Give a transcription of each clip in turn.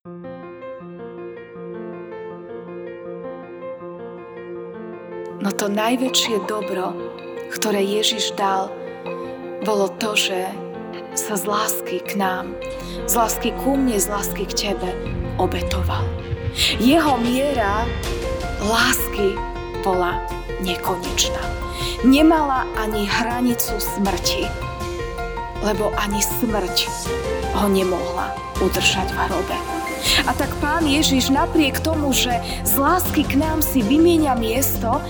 No to najväčšie dobro, ktoré Ježiš dal, bolo to, že sa z lásky k nám, z lásky ku mne, z lásky k tebe obetoval. Jeho miera lásky bola nekonečná. Nemala ani hranicu smrti, lebo ani smrť ho nemohla udržať v hrobe. A tak pán Ježiš napriek tomu, že z lásky k nám si vymieňa miesto,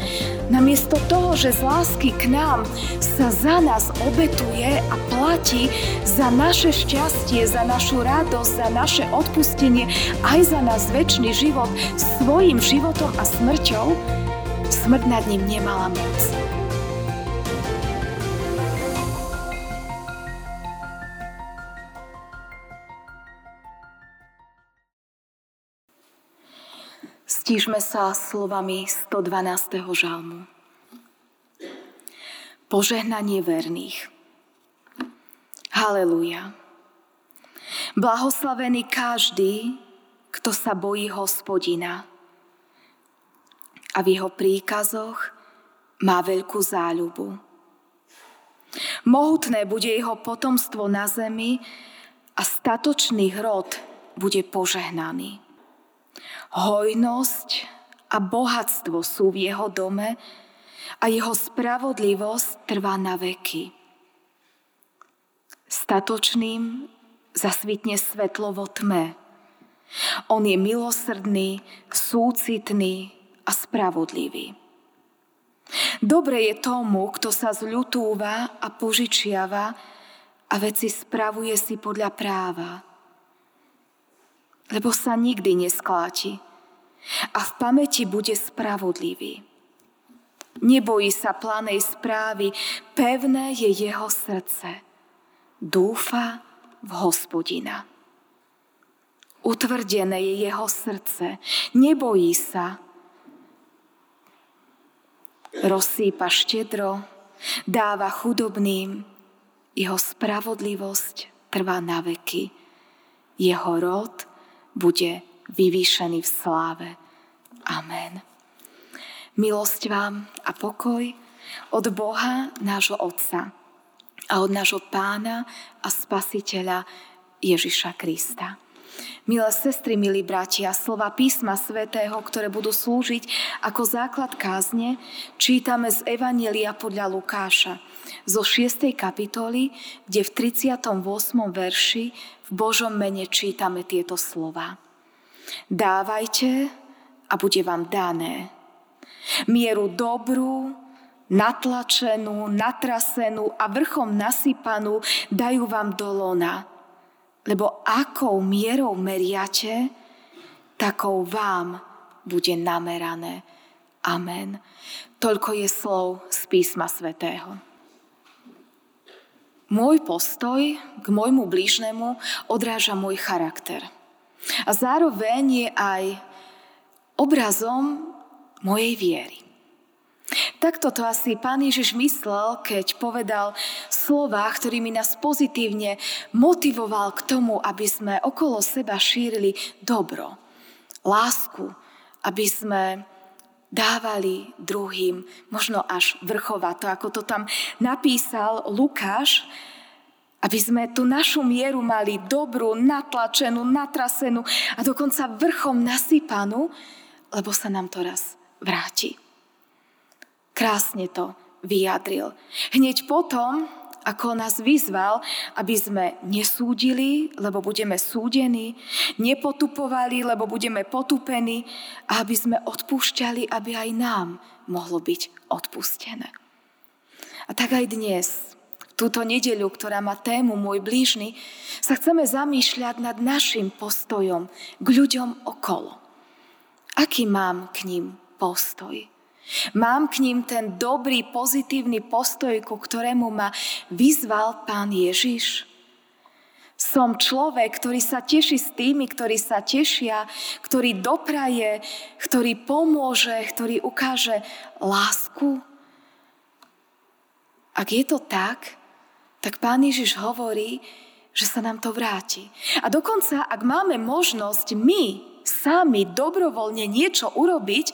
namiesto toho, že z lásky k nám sa za nás obetuje a platí za naše šťastie, za našu radosť, za naše odpustenie, aj za nás väčší život svojim životom a smrťou, smrť nad ním nemala moc. Stížme sa slovami 112. žalmu. Požehnanie verných. Haleluja. Blahoslavený každý, kto sa bojí hospodina a v jeho príkazoch má veľkú záľubu. Mohutné bude jeho potomstvo na zemi a statočný hrod bude požehnaný. Hojnosť a bohatstvo sú v jeho dome a jeho spravodlivosť trvá na veky. Statočným zasvitne svetlo vo tme. On je milosrdný, súcitný a spravodlivý. Dobre je tomu, kto sa zľutúva a požičiava a veci spravuje si podľa práva lebo sa nikdy neskláti a v pamäti bude spravodlivý. Nebojí sa planej správy, pevné je jeho srdce. Dúfa v hospodina. Utvrdené je jeho srdce, nebojí sa. Rozsýpa štedro, dáva chudobným, jeho spravodlivosť trvá na veky. Jeho rod bude vyvýšený v sláve. Amen. Milosť vám a pokoj od Boha, nášho Otca a od nášho Pána a Spasiteľa Ježiša Krista. Milé sestry, milí bratia, slova písma svätého, ktoré budú slúžiť ako základ kázne, čítame z Evanielia podľa Lukáša zo 6. kapitoly, kde v 38. verši v Božom mene čítame tieto slova. Dávajte a bude vám dané. Mieru dobrú, natlačenú, natrasenú a vrchom nasypanú dajú vám do lona. Lebo akou mierou meriate, takou vám bude namerané. Amen. Toľko je slov z písma svätého. Môj postoj k môjmu blížnemu odráža môj charakter. A zároveň je aj obrazom mojej viery. Takto to asi pán Ježiš myslel, keď povedal slova, ktorými nás pozitívne motivoval k tomu, aby sme okolo seba šírili dobro, lásku, aby sme dávali druhým, možno až vrchovato, ako to tam napísal Lukáš, aby sme tú našu mieru mali dobrú, natlačenú, natrasenú a dokonca vrchom nasypanú, lebo sa nám to raz vráti. Krásne to vyjadril. Hneď potom ako nás vyzval, aby sme nesúdili, lebo budeme súdení, nepotupovali, lebo budeme potupení a aby sme odpúšťali, aby aj nám mohlo byť odpustené. A tak aj dnes, túto nedeľu, ktorá má tému Môj blížny, sa chceme zamýšľať nad našim postojom k ľuďom okolo. Aký mám k ním postoj? Mám k ním ten dobrý, pozitívny postoj, ku ktorému ma vyzval pán Ježiš. Som človek, ktorý sa teší s tými, ktorí sa tešia, ktorý dopraje, ktorý pomôže, ktorý ukáže lásku. Ak je to tak, tak pán Ježiš hovorí, že sa nám to vráti. A dokonca, ak máme možnosť my sami dobrovoľne niečo urobiť,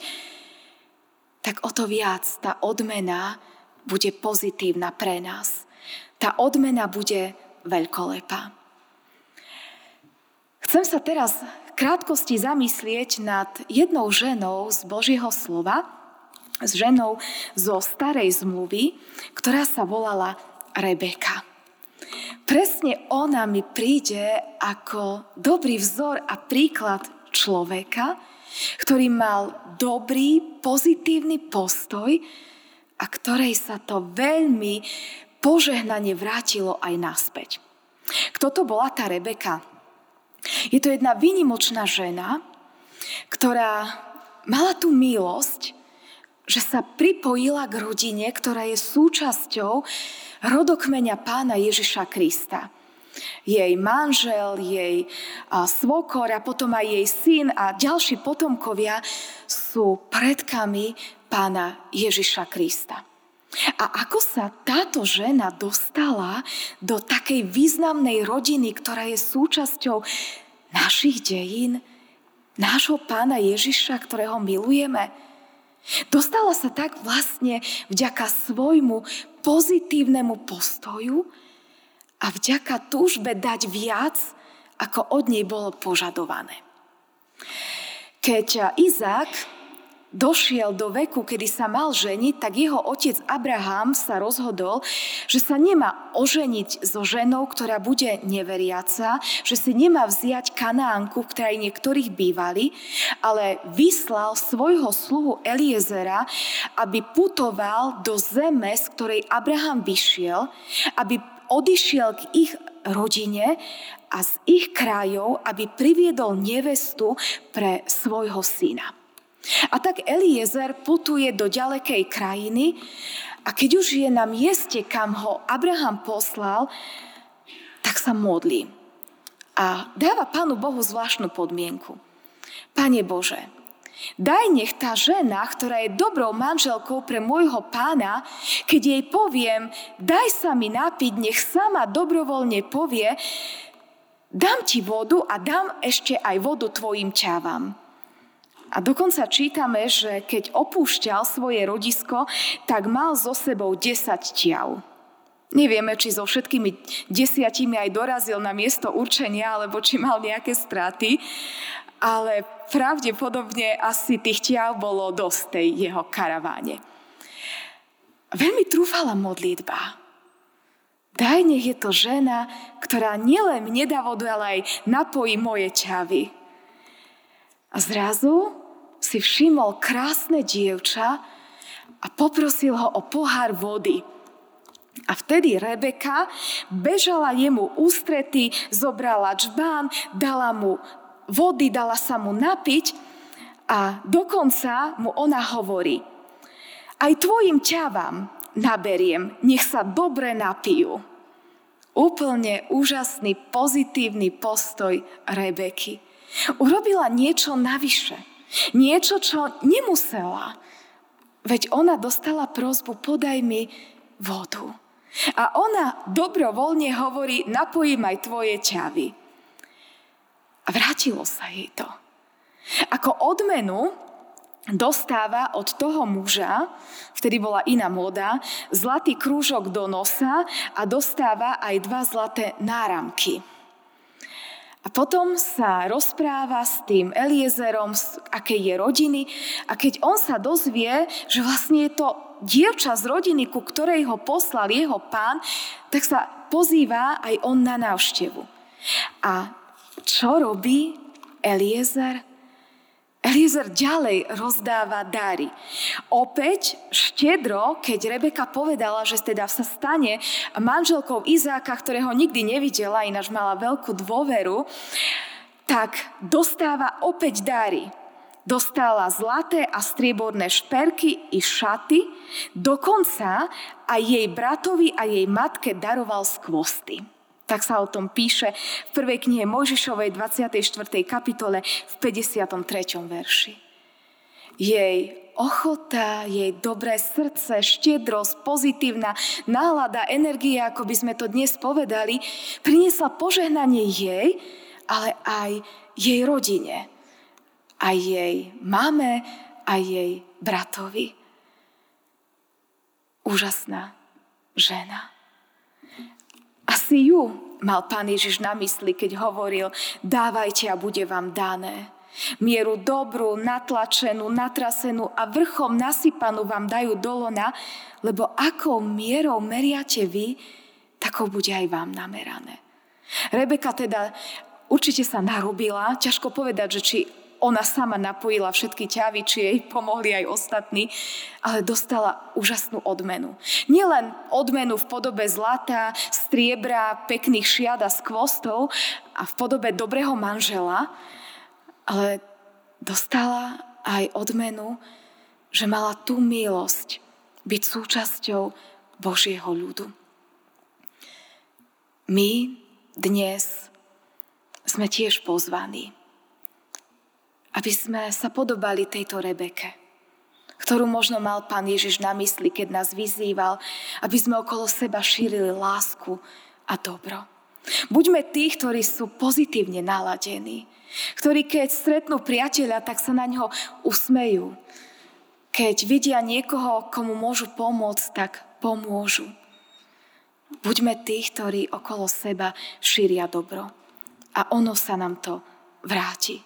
tak o to viac tá odmena bude pozitívna pre nás. Tá odmena bude veľkolepá. Chcem sa teraz v krátkosti zamyslieť nad jednou ženou z Božieho slova, s ženou zo starej zmluvy, ktorá sa volala Rebeka. Presne ona mi príde ako dobrý vzor a príklad človeka, ktorý mal dobrý, pozitívny postoj a ktorej sa to veľmi požehnanie vrátilo aj naspäť. Kto to bola tá Rebeka? Je to jedna výnimočná žena, ktorá mala tú milosť, že sa pripojila k rodine, ktorá je súčasťou rodokmeňa pána Ježiša Krista jej manžel, jej svokor a potom aj jej syn a ďalší potomkovia sú predkami pána Ježiša Krista. A ako sa táto žena dostala do takej významnej rodiny, ktorá je súčasťou našich dejín, nášho pána Ježiša, ktorého milujeme? Dostala sa tak vlastne vďaka svojmu pozitívnemu postoju, a vďaka túžbe dať viac, ako od nej bolo požadované. Keď Izák došiel do veku, kedy sa mal ženiť, tak jeho otec Abraham sa rozhodol, že sa nemá oženiť so ženou, ktorá bude neveriaca, že si nemá vziať kanánku, v ktorej niektorých bývali, ale vyslal svojho sluhu Eliezera, aby putoval do zeme, z ktorej Abraham vyšiel, aby odišiel k ich rodine a z ich krajov, aby priviedol nevestu pre svojho syna. A tak Eliezer putuje do ďalekej krajiny a keď už je na mieste, kam ho Abraham poslal, tak sa modlí. A dáva Pánu Bohu zvláštnu podmienku. Pane Bože, Daj nech tá žena, ktorá je dobrou manželkou pre môjho pána, keď jej poviem, daj sa mi napiť, nech sama dobrovoľne povie, dám ti vodu a dám ešte aj vodu tvojim čávam. A dokonca čítame, že keď opúšťal svoje rodisko, tak mal so sebou 10 ťav. Nevieme, či so všetkými desiatimi aj dorazil na miesto určenia, alebo či mal nejaké straty, ale pravdepodobne asi tých ťav bolo dosť tej jeho karaváne. Veľmi trúfala modlitba. Daj nech je to žena, ktorá nielen mne dá vodu, ale aj napojí moje čavy. A zrazu si všimol krásne dievča a poprosil ho o pohár vody. A vtedy Rebeka bežala jemu ústrety, zobrala čbán, dala mu vody, dala sa mu napiť a dokonca mu ona hovorí, aj tvojim ťavám naberiem, nech sa dobre napijú. Úplne úžasný, pozitívny postoj Rebeky. Urobila niečo navyše. Niečo, čo nemusela. Veď ona dostala prozbu, podaj mi vodu. A ona dobrovoľne hovorí, napojím aj tvoje ťavy. A vrátilo sa jej to. Ako odmenu dostáva od toho muža, vtedy bola iná moda, zlatý krúžok do nosa a dostáva aj dva zlaté náramky. A potom sa rozpráva s tým Eliezerom, z akej je rodiny a keď on sa dozvie, že vlastne je to dievča z rodiny, ku ktorej ho poslal jeho pán, tak sa pozýva aj on na návštevu. A čo robí Eliezer? Eliezer ďalej rozdáva dary. Opäť štedro, keď Rebeka povedala, že teda sa stane manželkou Izáka, ktorého nikdy nevidela, ináč mala veľkú dôveru, tak dostáva opäť dary. Dostala zlaté a strieborné šperky i šaty, dokonca aj jej bratovi a jej matke daroval skvosty. Tak sa o tom píše v prvej knihe Mojžišovej 24. kapitole v 53. verši. Jej ochota, jej dobré srdce, štedrosť, pozitívna nálada, energia, ako by sme to dnes povedali, priniesla požehnanie jej, ale aj jej rodine, aj jej mame, aj jej bratovi. Úžasná žena. Asi ju mal pán Ježiš na mysli, keď hovoril, dávajte a bude vám dané. Mieru dobrú, natlačenú, natrasenú a vrchom nasypanú vám dajú dolona, lebo akou mierou meriate vy, takou bude aj vám namerané. Rebeka teda určite sa narobila, ťažko povedať, že či ona sama napojila všetky ťavy, či jej pomohli aj ostatní, ale dostala úžasnú odmenu. Nielen odmenu v podobe zlata, striebra, pekných šiat a skvostov a v podobe dobrého manžela, ale dostala aj odmenu, že mala tú milosť byť súčasťou Božieho ľudu. My dnes sme tiež pozvaní, aby sme sa podobali tejto Rebeke, ktorú možno mal pán Ježiš na mysli, keď nás vyzýval, aby sme okolo seba šírili lásku a dobro. Buďme tí, ktorí sú pozitívne naladení, ktorí keď stretnú priateľa, tak sa na ňo usmejú. Keď vidia niekoho, komu môžu pomôcť, tak pomôžu. Buďme tí, ktorí okolo seba šíria dobro. A ono sa nám to vráti.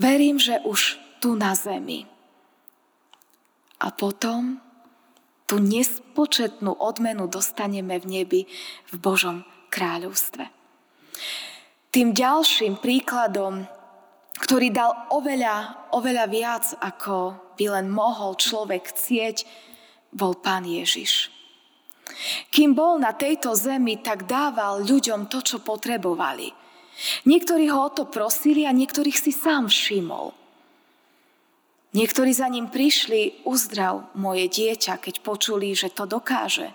Verím, že už tu na zemi. A potom tú nespočetnú odmenu dostaneme v nebi v Božom kráľovstve. Tým ďalším príkladom, ktorý dal oveľa, oveľa viac, ako by len mohol človek chcieť, bol Pán Ježiš. Kým bol na tejto zemi, tak dával ľuďom to, čo potrebovali. Niektorí ho o to prosili a niektorých si sám všimol. Niektorí za ním prišli, uzdrav moje dieťa, keď počuli, že to dokáže.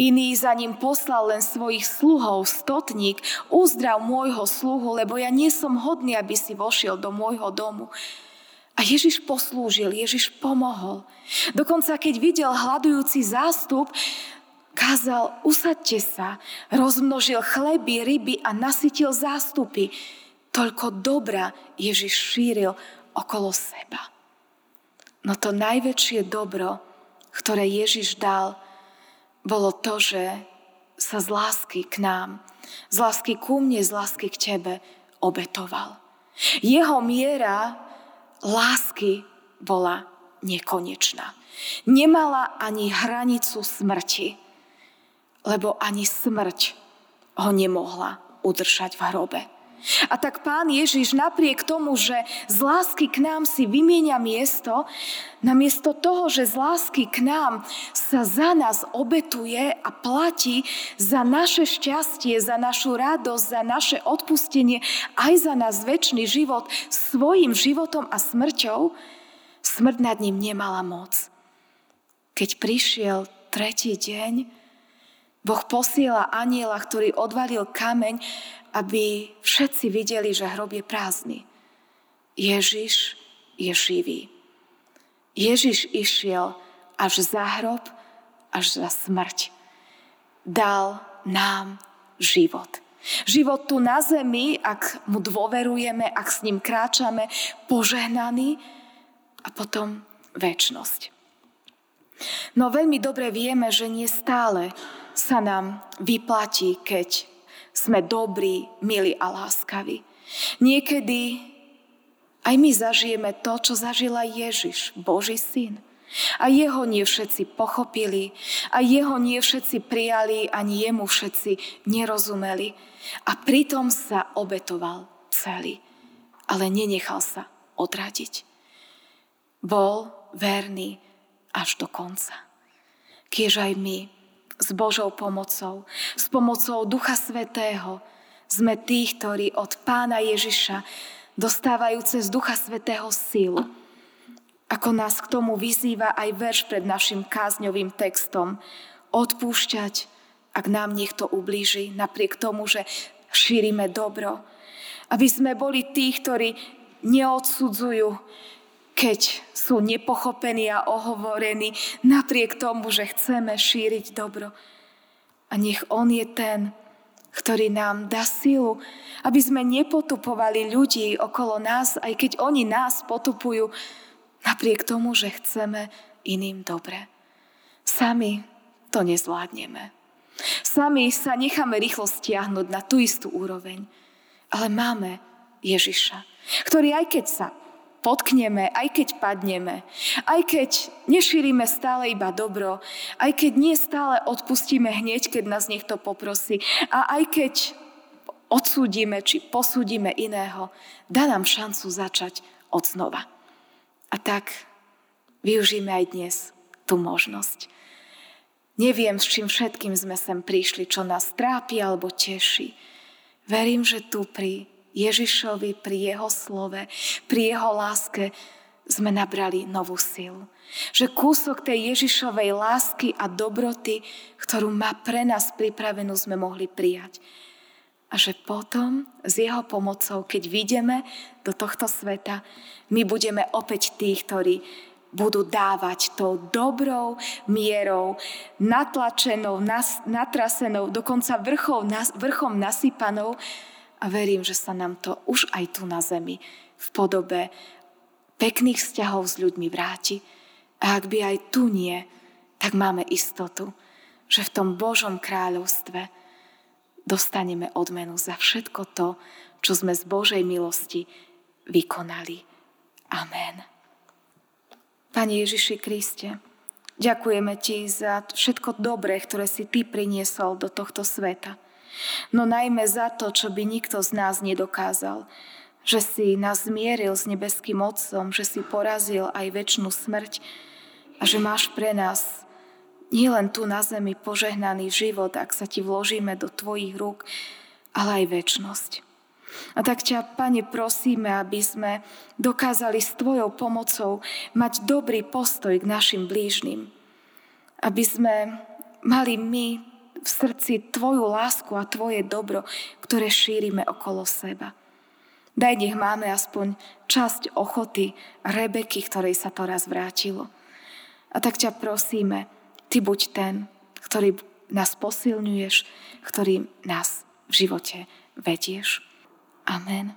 Iný za ním poslal len svojich sluhov, stotník, uzdrav môjho sluhu, lebo ja nie som hodný, aby si vošiel do môjho domu. A Ježiš poslúžil, Ježiš pomohol. Dokonca keď videl hľadujúci zástup, kázal, usadte sa, rozmnožil chleby, ryby a nasytil zástupy. Toľko dobra Ježiš šíril okolo seba. No to najväčšie dobro, ktoré Ježiš dal, bolo to, že sa z lásky k nám, z lásky ku mne, z lásky k tebe obetoval. Jeho miera lásky bola nekonečná. Nemala ani hranicu smrti, lebo ani smrť ho nemohla udržať v hrobe. A tak pán Ježiš napriek tomu, že z lásky k nám si vymienia miesto, namiesto toho, že z lásky k nám sa za nás obetuje a platí za naše šťastie, za našu radosť, za naše odpustenie, aj za nás väčší život svojim životom a smrťou, smrť nad ním nemala moc. Keď prišiel tretí deň, Boh posiela aniela, ktorý odvalil kameň aby všetci videli, že hrob je prázdny. Ježiš je živý. Ježiš išiel až za hrob, až za smrť. Dal nám život. Život tu na zemi, ak mu dôverujeme, ak s ním kráčame, požehnaný a potom väčnosť. No veľmi dobre vieme, že nie stále sa nám vyplatí, keď sme dobrí, milí a láskaví. Niekedy aj my zažijeme to, čo zažila Ježiš, Boží syn. A jeho nie všetci pochopili, a jeho nie všetci prijali, ani jemu všetci nerozumeli. A pritom sa obetoval celý, ale nenechal sa odradiť. Bol verný až do konca. Kiež aj my s Božou pomocou, s pomocou Ducha Svetého sme tí, ktorí od Pána Ježiša dostávajú cez Ducha Svetého sílu. Ako nás k tomu vyzýva aj verš pred našim kázňovým textom. Odpúšťať, ak nám niekto ublíži, napriek tomu, že šírime dobro. Aby sme boli tí, ktorí neodsudzujú, keď sú nepochopení a ohovorení, napriek tomu, že chceme šíriť dobro. A nech On je ten, ktorý nám dá silu, aby sme nepotupovali ľudí okolo nás, aj keď oni nás potupujú, napriek tomu, že chceme iným dobre. Sami to nezvládneme. Sami sa necháme rýchlo stiahnuť na tú istú úroveň. Ale máme Ježiša, ktorý aj keď sa potkneme, aj keď padneme, aj keď nešírime stále iba dobro, aj keď nie stále odpustíme hneď, keď nás niekto poprosí a aj keď odsúdime či posúdime iného, dá nám šancu začať od znova. A tak využíme aj dnes tú možnosť. Neviem, s čím všetkým sme sem prišli, čo nás trápi alebo teší. Verím, že tu pri Ježišovi, pri jeho slove, pri jeho láske sme nabrali novú silu. Že kúsok tej Ježišovej lásky a dobroty, ktorú má pre nás pripravenú, sme mohli prijať. A že potom s jeho pomocou, keď vidíme do tohto sveta, my budeme opäť tí, ktorí budú dávať tou dobrou mierou, natlačenou, nas, natrasenou, dokonca vrchom, nas, vrchom nasypanou, a verím, že sa nám to už aj tu na zemi v podobe pekných vzťahov s ľuďmi vráti. A ak by aj tu nie, tak máme istotu, že v tom Božom kráľovstve dostaneme odmenu za všetko to, čo sme z Božej milosti vykonali. Amen. Pane Ježiši Kriste, ďakujeme Ti za všetko dobré, ktoré si Ty priniesol do tohto sveta. No najmä za to, čo by nikto z nás nedokázal. Že si nás zmieril s nebeským Otcom, že si porazil aj väčšinu smrť a že máš pre nás nielen tu na zemi požehnaný život, ak sa ti vložíme do tvojich rúk, ale aj väčnosť. A tak ťa, Pane, prosíme, aby sme dokázali s Tvojou pomocou mať dobrý postoj k našim blížnym. Aby sme mali my v srdci Tvoju lásku a Tvoje dobro, ktoré šírime okolo seba. Daj, nech máme aspoň časť ochoty Rebeky, ktorej sa to raz vrátilo. A tak ťa prosíme, Ty buď ten, ktorý nás posilňuješ, ktorý nás v živote vedieš. Amen.